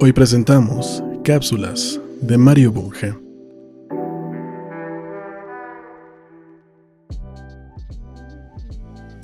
Hoy presentamos Cápsulas de Mario Bunge.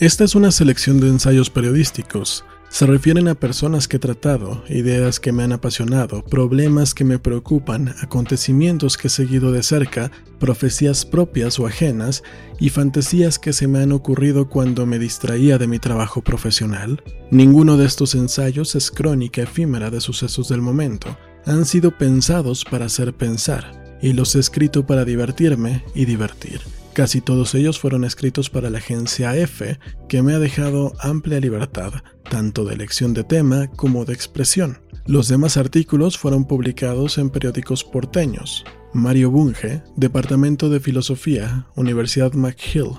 Esta es una selección de ensayos periodísticos se refieren a personas que he tratado, ideas que me han apasionado, problemas que me preocupan, acontecimientos que he seguido de cerca, profecías propias o ajenas y fantasías que se me han ocurrido cuando me distraía de mi trabajo profesional. Ninguno de estos ensayos es crónica efímera de sucesos del momento. Han sido pensados para hacer pensar, y los he escrito para divertirme y divertir. Casi todos ellos fueron escritos para la agencia F, que me ha dejado amplia libertad, tanto de elección de tema como de expresión. Los demás artículos fueron publicados en periódicos porteños. Mario Bunge, Departamento de Filosofía, Universidad McGill.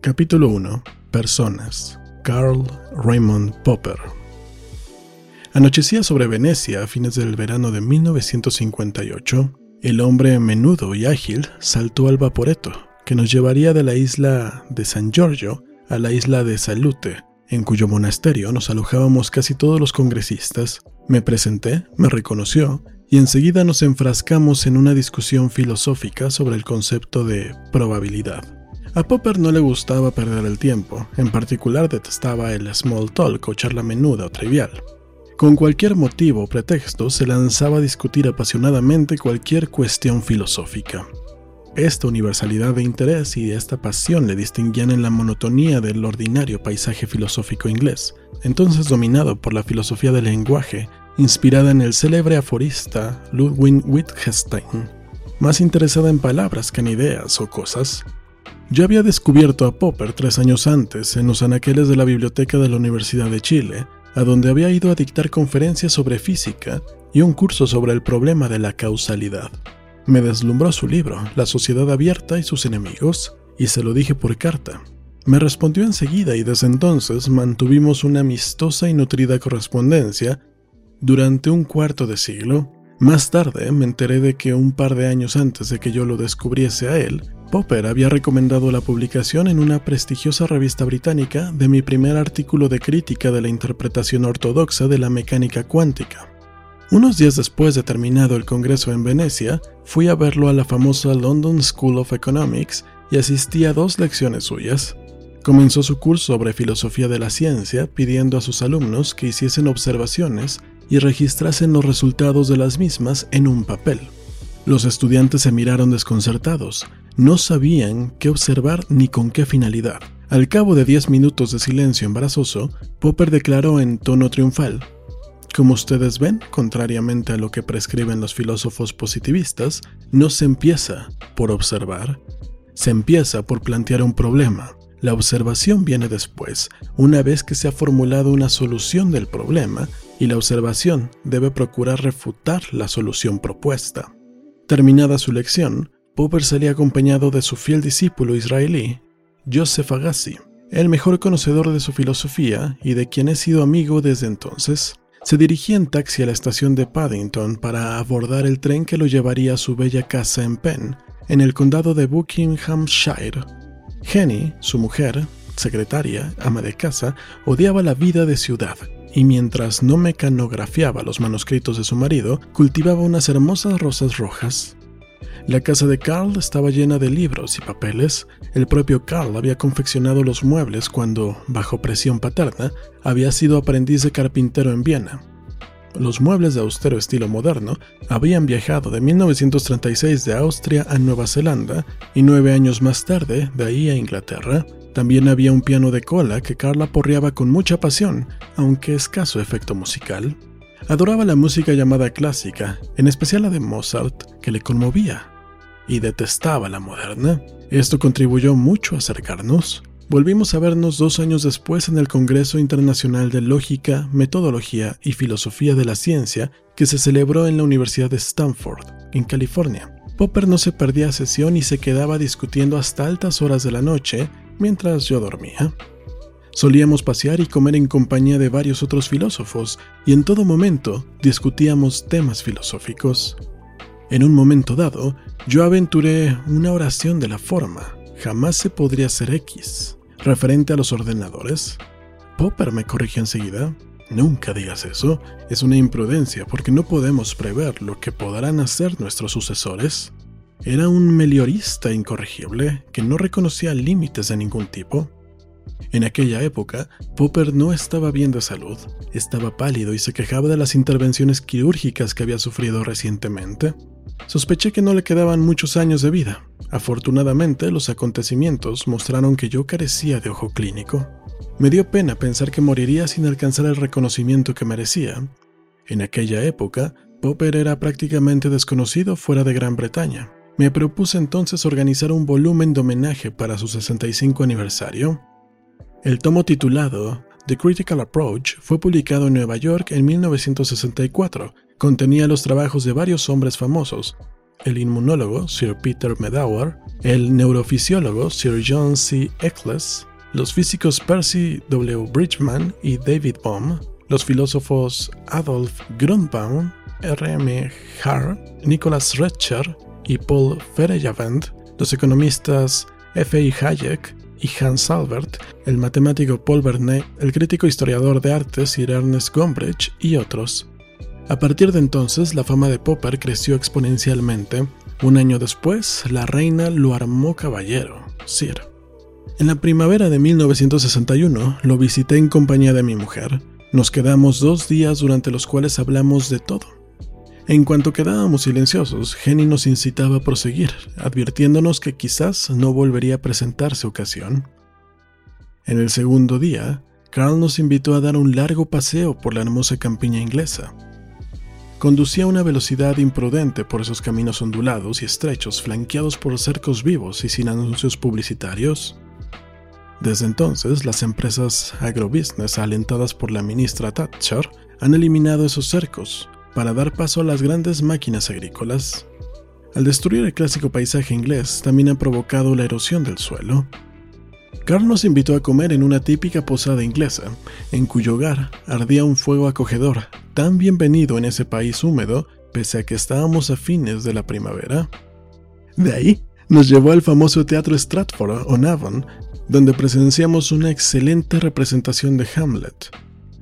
Capítulo 1. Personas. Carl Raymond Popper. Anochecía sobre Venecia a fines del verano de 1958. El hombre menudo y ágil saltó al vaporeto, que nos llevaría de la isla de San Giorgio a la isla de Salute, en cuyo monasterio nos alojábamos casi todos los congresistas. Me presenté, me reconoció, y enseguida nos enfrascamos en una discusión filosófica sobre el concepto de probabilidad. A Popper no le gustaba perder el tiempo, en particular detestaba el small talk o charla menuda o trivial. Con cualquier motivo o pretexto se lanzaba a discutir apasionadamente cualquier cuestión filosófica. Esta universalidad de interés y esta pasión le distinguían en la monotonía del ordinario paisaje filosófico inglés, entonces dominado por la filosofía del lenguaje, inspirada en el célebre aforista Ludwig Wittgenstein, más interesada en palabras que en ideas o cosas. Yo había descubierto a Popper tres años antes en los anaqueles de la biblioteca de la Universidad de Chile, a donde había ido a dictar conferencias sobre física y un curso sobre el problema de la causalidad. Me deslumbró su libro, La sociedad abierta y sus enemigos, y se lo dije por carta. Me respondió enseguida y desde entonces mantuvimos una amistosa y nutrida correspondencia durante un cuarto de siglo. Más tarde me enteré de que un par de años antes de que yo lo descubriese a él, Popper había recomendado la publicación en una prestigiosa revista británica de mi primer artículo de crítica de la interpretación ortodoxa de la mecánica cuántica. Unos días después de terminado el Congreso en Venecia, fui a verlo a la famosa London School of Economics y asistí a dos lecciones suyas. Comenzó su curso sobre filosofía de la ciencia pidiendo a sus alumnos que hiciesen observaciones y registrasen los resultados de las mismas en un papel. Los estudiantes se miraron desconcertados, no sabían qué observar ni con qué finalidad. Al cabo de diez minutos de silencio embarazoso, Popper declaró en tono triunfal, Como ustedes ven, contrariamente a lo que prescriben los filósofos positivistas, no se empieza por observar, se empieza por plantear un problema. La observación viene después, una vez que se ha formulado una solución del problema, y la observación debe procurar refutar la solución propuesta. Terminada su lección, Popper salía acompañado de su fiel discípulo israelí, Joseph Agassi, el mejor conocedor de su filosofía y de quien he sido amigo desde entonces. Se dirigía en taxi a la estación de Paddington para abordar el tren que lo llevaría a su bella casa en Penn, en el condado de Buckinghamshire. Jenny, su mujer, secretaria, ama de casa, odiaba la vida de ciudad, y mientras no mecanografiaba los manuscritos de su marido, cultivaba unas hermosas rosas rojas. La casa de Carl estaba llena de libros y papeles. El propio Carl había confeccionado los muebles cuando, bajo presión paterna, había sido aprendiz de carpintero en Viena. Los muebles de austero estilo moderno habían viajado de 1936 de Austria a Nueva Zelanda y nueve años más tarde de ahí a Inglaterra. También había un piano de cola que Carl aporreaba con mucha pasión, aunque escaso efecto musical. Adoraba la música llamada clásica, en especial la de Mozart, que le conmovía y detestaba la moderna. Esto contribuyó mucho a acercarnos. Volvimos a vernos dos años después en el Congreso Internacional de Lógica, Metodología y Filosofía de la Ciencia que se celebró en la Universidad de Stanford, en California. Popper no se perdía sesión y se quedaba discutiendo hasta altas horas de la noche mientras yo dormía. Solíamos pasear y comer en compañía de varios otros filósofos y en todo momento discutíamos temas filosóficos. En un momento dado, yo aventuré una oración de la forma, jamás se podría ser X, referente a los ordenadores. Popper me corrigió enseguida. Nunca digas eso, es una imprudencia porque no podemos prever lo que podrán hacer nuestros sucesores. Era un meliorista incorregible que no reconocía límites de ningún tipo. En aquella época, Popper no estaba bien de salud, estaba pálido y se quejaba de las intervenciones quirúrgicas que había sufrido recientemente. Sospeché que no le quedaban muchos años de vida. Afortunadamente, los acontecimientos mostraron que yo carecía de ojo clínico. Me dio pena pensar que moriría sin alcanzar el reconocimiento que merecía. En aquella época, Popper era prácticamente desconocido fuera de Gran Bretaña. Me propuse entonces organizar un volumen de homenaje para su 65 aniversario. El tomo titulado The Critical Approach fue publicado en Nueva York en 1964. Contenía los trabajos de varios hombres famosos, el inmunólogo Sir Peter Medawar, el neurofisiólogo Sir John C. Eccles, los físicos Percy W. Bridgman y David Bohm, los filósofos Adolf Grunbaum, R.M. Haar, Nicholas Retcher y Paul Feyerabend, los economistas F.I. Hayek y Hans Albert, el matemático Paul Vernet, el crítico historiador de arte Sir Ernest Gombrich y otros. A partir de entonces, la fama de Popper creció exponencialmente. Un año después, la reina lo armó caballero, Sir. En la primavera de 1961 lo visité en compañía de mi mujer. Nos quedamos dos días durante los cuales hablamos de todo. En cuanto quedábamos silenciosos, Jenny nos incitaba a proseguir, advirtiéndonos que quizás no volvería a presentarse ocasión. En el segundo día, Carl nos invitó a dar un largo paseo por la hermosa campiña inglesa. Conducía a una velocidad imprudente por esos caminos ondulados y estrechos flanqueados por cercos vivos y sin anuncios publicitarios. Desde entonces, las empresas agrobusiness alentadas por la ministra Thatcher han eliminado esos cercos para dar paso a las grandes máquinas agrícolas. Al destruir el clásico paisaje inglés, también ha provocado la erosión del suelo. Carl nos invitó a comer en una típica posada inglesa, en cuyo hogar ardía un fuego acogedor, tan bienvenido en ese país húmedo, pese a que estábamos a fines de la primavera. De ahí, nos llevó al famoso Teatro Stratford on Avon, donde presenciamos una excelente representación de Hamlet.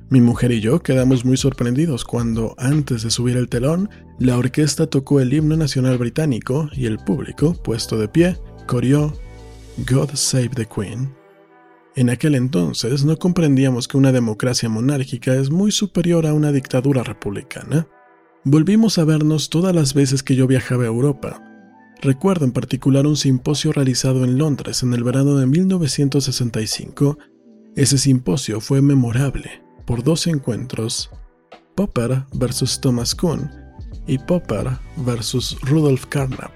Mi mujer y yo quedamos muy sorprendidos cuando, antes de subir el telón, la orquesta tocó el himno nacional británico y el público, puesto de pie, coreó God Save the Queen. En aquel entonces no comprendíamos que una democracia monárquica es muy superior a una dictadura republicana. Volvimos a vernos todas las veces que yo viajaba a Europa, Recuerdo en particular un simposio realizado en Londres en el verano de 1965. Ese simposio fue memorable por dos encuentros, Popper versus Thomas Kuhn y Popper versus Rudolf Carnap.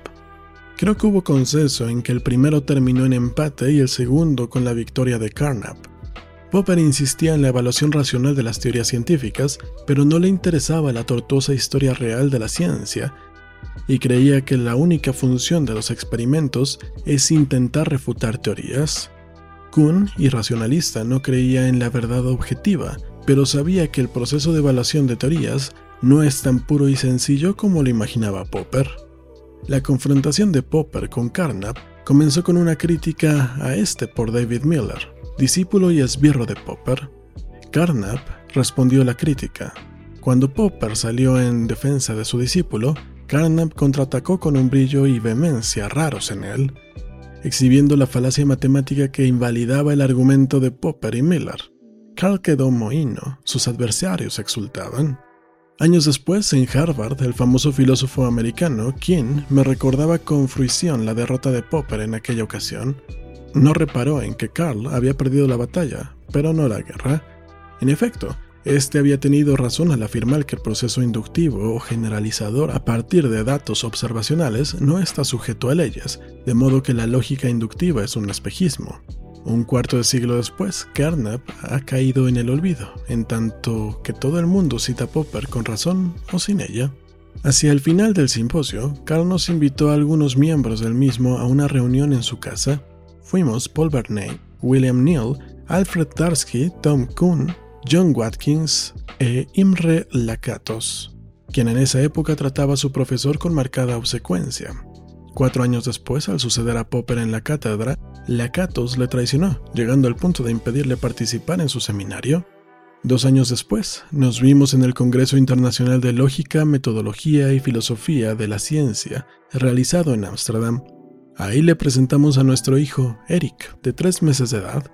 Creo que hubo consenso en que el primero terminó en empate y el segundo con la victoria de Carnap. Popper insistía en la evaluación racional de las teorías científicas, pero no le interesaba la tortuosa historia real de la ciencia y creía que la única función de los experimentos es intentar refutar teorías. Kuhn, irracionalista, no creía en la verdad objetiva, pero sabía que el proceso de evaluación de teorías no es tan puro y sencillo como lo imaginaba Popper. La confrontación de Popper con Carnap comenzó con una crítica a este por David Miller, discípulo y esbirro de Popper. Carnap respondió la crítica. Cuando Popper salió en defensa de su discípulo, Carnap contraatacó con un brillo y vehemencia raros en él, exhibiendo la falacia matemática que invalidaba el argumento de Popper y Miller. Carl quedó mohino, sus adversarios exultaban. Años después, en Harvard, el famoso filósofo americano, quien me recordaba con fruición la derrota de Popper en aquella ocasión, no reparó en que Carl había perdido la batalla, pero no la guerra. En efecto, este había tenido razón al afirmar que el proceso inductivo o generalizador a partir de datos observacionales no está sujeto a leyes, de modo que la lógica inductiva es un espejismo. Un cuarto de siglo después, Carnap ha caído en el olvido, en tanto que todo el mundo cita Popper con razón o sin ella. Hacia el final del simposio, Carl nos invitó a algunos miembros del mismo a una reunión en su casa. Fuimos Paul Bernay, William Neal, Alfred Darsky, Tom Kuhn, John Watkins e Imre Lakatos, quien en esa época trataba a su profesor con marcada obsecuencia. Cuatro años después, al suceder a Popper en la cátedra, Lakatos le traicionó, llegando al punto de impedirle participar en su seminario. Dos años después, nos vimos en el Congreso Internacional de Lógica, Metodología y Filosofía de la Ciencia, realizado en Ámsterdam. Ahí le presentamos a nuestro hijo, Eric, de tres meses de edad.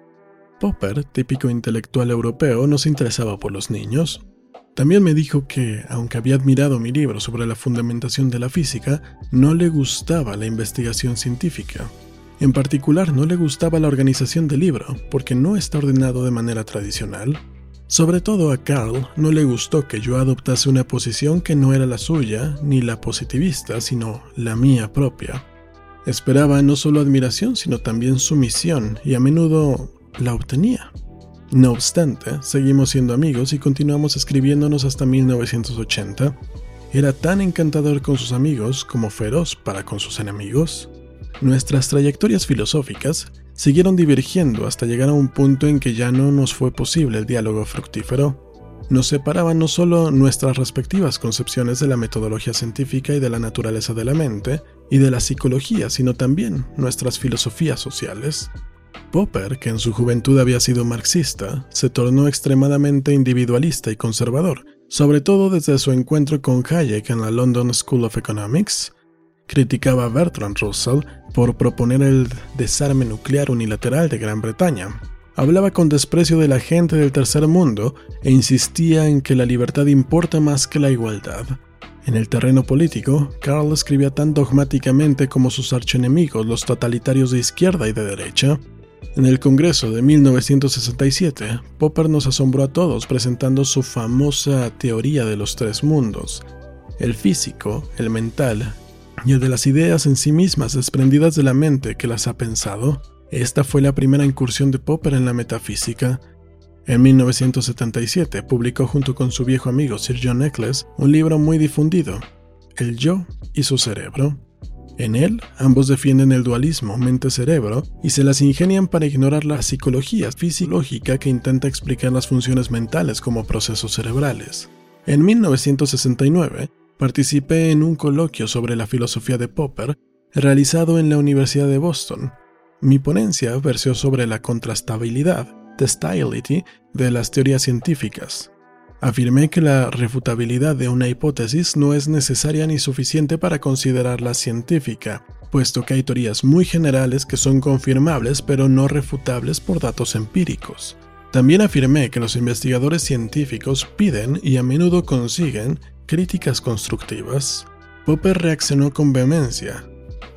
Popper, típico intelectual europeo, nos interesaba por los niños. También me dijo que, aunque había admirado mi libro sobre la fundamentación de la física, no le gustaba la investigación científica. En particular, no le gustaba la organización del libro, porque no está ordenado de manera tradicional. Sobre todo a Carl no le gustó que yo adoptase una posición que no era la suya ni la positivista, sino la mía propia. Esperaba no solo admiración, sino también sumisión, y a menudo la obtenía. No obstante, seguimos siendo amigos y continuamos escribiéndonos hasta 1980. Era tan encantador con sus amigos como feroz para con sus enemigos. Nuestras trayectorias filosóficas siguieron divergiendo hasta llegar a un punto en que ya no nos fue posible el diálogo fructífero. Nos separaban no solo nuestras respectivas concepciones de la metodología científica y de la naturaleza de la mente y de la psicología, sino también nuestras filosofías sociales. Popper, que en su juventud había sido marxista, se tornó extremadamente individualista y conservador, sobre todo desde su encuentro con Hayek en la London School of Economics, criticaba a Bertrand Russell por proponer el desarme nuclear unilateral de Gran Bretaña. Hablaba con desprecio de la gente del tercer mundo e insistía en que la libertad importa más que la igualdad. En el terreno político, Karl escribía tan dogmáticamente como sus archenemigos, los totalitarios de izquierda y de derecha. En el Congreso de 1967, Popper nos asombró a todos presentando su famosa teoría de los tres mundos, el físico, el mental y el de las ideas en sí mismas desprendidas de la mente que las ha pensado. Esta fue la primera incursión de Popper en la metafísica. En 1977 publicó junto con su viejo amigo Sir John Eccles un libro muy difundido, El yo y su cerebro. En él, ambos defienden el dualismo mente-cerebro y se las ingenian para ignorar la psicología fisiológica que intenta explicar las funciones mentales como procesos cerebrales. En 1969, participé en un coloquio sobre la filosofía de Popper realizado en la Universidad de Boston. Mi ponencia versió sobre la contrastabilidad, testability, de las teorías científicas. Afirmé que la refutabilidad de una hipótesis no es necesaria ni suficiente para considerarla científica, puesto que hay teorías muy generales que son confirmables pero no refutables por datos empíricos. También afirmé que los investigadores científicos piden y a menudo consiguen críticas constructivas, Popper reaccionó con vehemencia.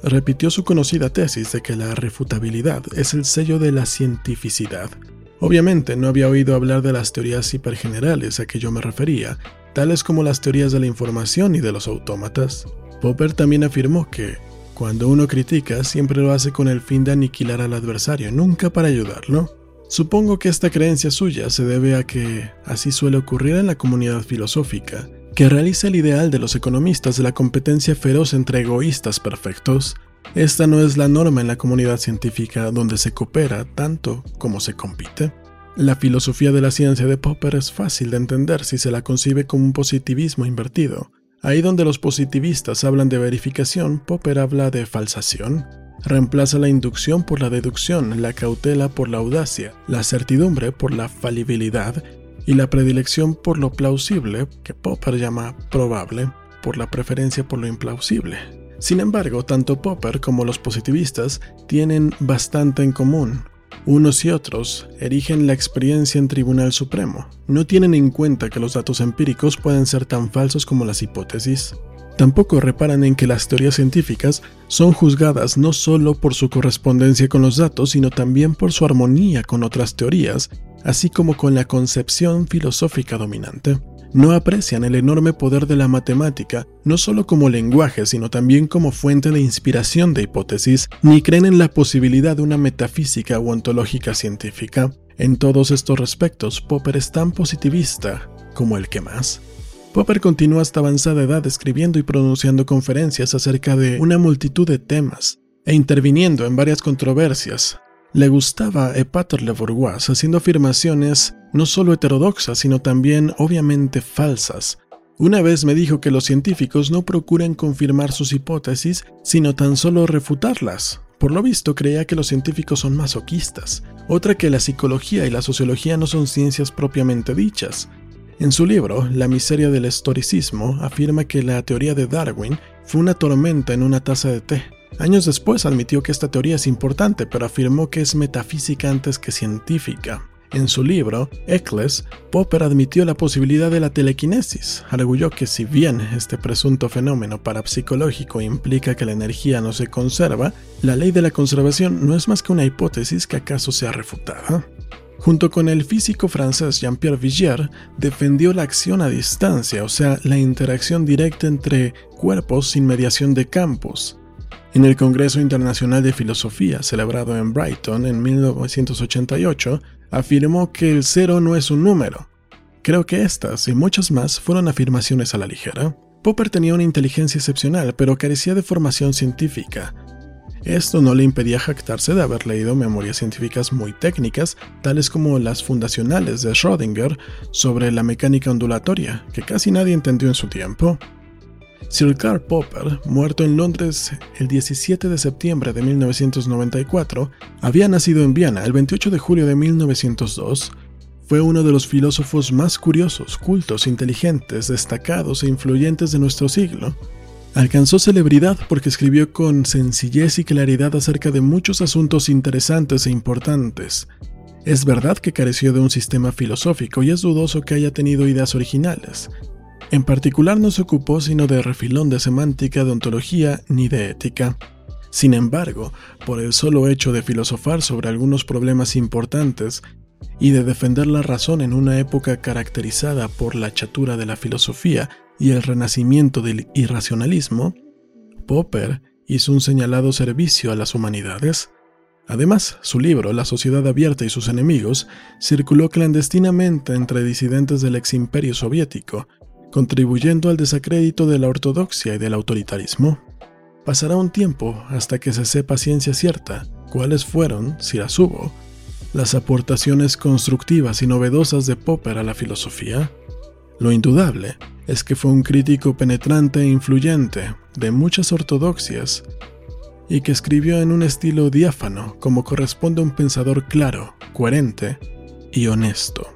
Repitió su conocida tesis de que la refutabilidad es el sello de la cientificidad. Obviamente no había oído hablar de las teorías hipergenerales a que yo me refería, tales como las teorías de la información y de los autómatas. Popper también afirmó que, cuando uno critica, siempre lo hace con el fin de aniquilar al adversario, nunca para ayudarlo. Supongo que esta creencia suya se debe a que así suele ocurrir en la comunidad filosófica, que realiza el ideal de los economistas de la competencia feroz entre egoístas perfectos. Esta no es la norma en la comunidad científica donde se coopera tanto como se compite. La filosofía de la ciencia de Popper es fácil de entender si se la concibe como un positivismo invertido. Ahí donde los positivistas hablan de verificación, Popper habla de falsación. Reemplaza la inducción por la deducción, la cautela por la audacia, la certidumbre por la falibilidad y la predilección por lo plausible, que Popper llama probable, por la preferencia por lo implausible. Sin embargo, tanto Popper como los positivistas tienen bastante en común. Unos y otros erigen la experiencia en Tribunal Supremo. No tienen en cuenta que los datos empíricos pueden ser tan falsos como las hipótesis. Tampoco reparan en que las teorías científicas son juzgadas no solo por su correspondencia con los datos, sino también por su armonía con otras teorías así como con la concepción filosófica dominante. No aprecian el enorme poder de la matemática, no solo como lenguaje, sino también como fuente de inspiración de hipótesis, ni creen en la posibilidad de una metafísica o ontológica científica. En todos estos respectos, Popper es tan positivista como el que más. Popper continúa hasta avanzada edad escribiendo y pronunciando conferencias acerca de una multitud de temas, e interviniendo en varias controversias, le gustaba Epater Le Bourgois haciendo afirmaciones no solo heterodoxas, sino también obviamente falsas, Una vez me dijo que los científicos no procuran confirmar sus hipótesis, sino tan solo refutarlas. Por lo visto, creía que los científicos son masoquistas, otra que la psicología y la sociología no son ciencias propiamente dichas. En su libro, La miseria del historicismo, afirma que la teoría de Darwin fue una tormenta en una taza de té. Años después admitió que esta teoría es importante, pero afirmó que es metafísica antes que científica. En su libro, Eccles, Popper admitió la posibilidad de la telequinesis. Arguyó que si bien este presunto fenómeno parapsicológico implica que la energía no se conserva, la ley de la conservación no es más que una hipótesis que acaso sea refutada. Junto con el físico francés Jean-Pierre Vigier, defendió la acción a distancia, o sea, la interacción directa entre cuerpos sin mediación de campos. En el Congreso Internacional de Filosofía, celebrado en Brighton en 1988, afirmó que el cero no es un número. Creo que estas y muchas más fueron afirmaciones a la ligera. Popper tenía una inteligencia excepcional, pero carecía de formación científica. Esto no le impedía jactarse de haber leído memorias científicas muy técnicas, tales como las fundacionales de Schrödinger sobre la mecánica ondulatoria, que casi nadie entendió en su tiempo. Sir Karl Popper, muerto en Londres el 17 de septiembre de 1994, había nacido en Viena el 28 de julio de 1902. Fue uno de los filósofos más curiosos, cultos, inteligentes, destacados e influyentes de nuestro siglo. Alcanzó celebridad porque escribió con sencillez y claridad acerca de muchos asuntos interesantes e importantes. Es verdad que careció de un sistema filosófico y es dudoso que haya tenido ideas originales, en particular no se ocupó sino de refilón de semántica, de ontología ni de ética. Sin embargo, por el solo hecho de filosofar sobre algunos problemas importantes y de defender la razón en una época caracterizada por la chatura de la filosofía y el renacimiento del irracionalismo, Popper hizo un señalado servicio a las humanidades. Además, su libro La sociedad abierta y sus enemigos circuló clandestinamente entre disidentes del ex imperio soviético, contribuyendo al desacrédito de la ortodoxia y del autoritarismo. Pasará un tiempo hasta que se sepa ciencia cierta cuáles fueron, si las hubo, las aportaciones constructivas y novedosas de Popper a la filosofía. Lo indudable es que fue un crítico penetrante e influyente de muchas ortodoxias y que escribió en un estilo diáfano como corresponde a un pensador claro, coherente y honesto.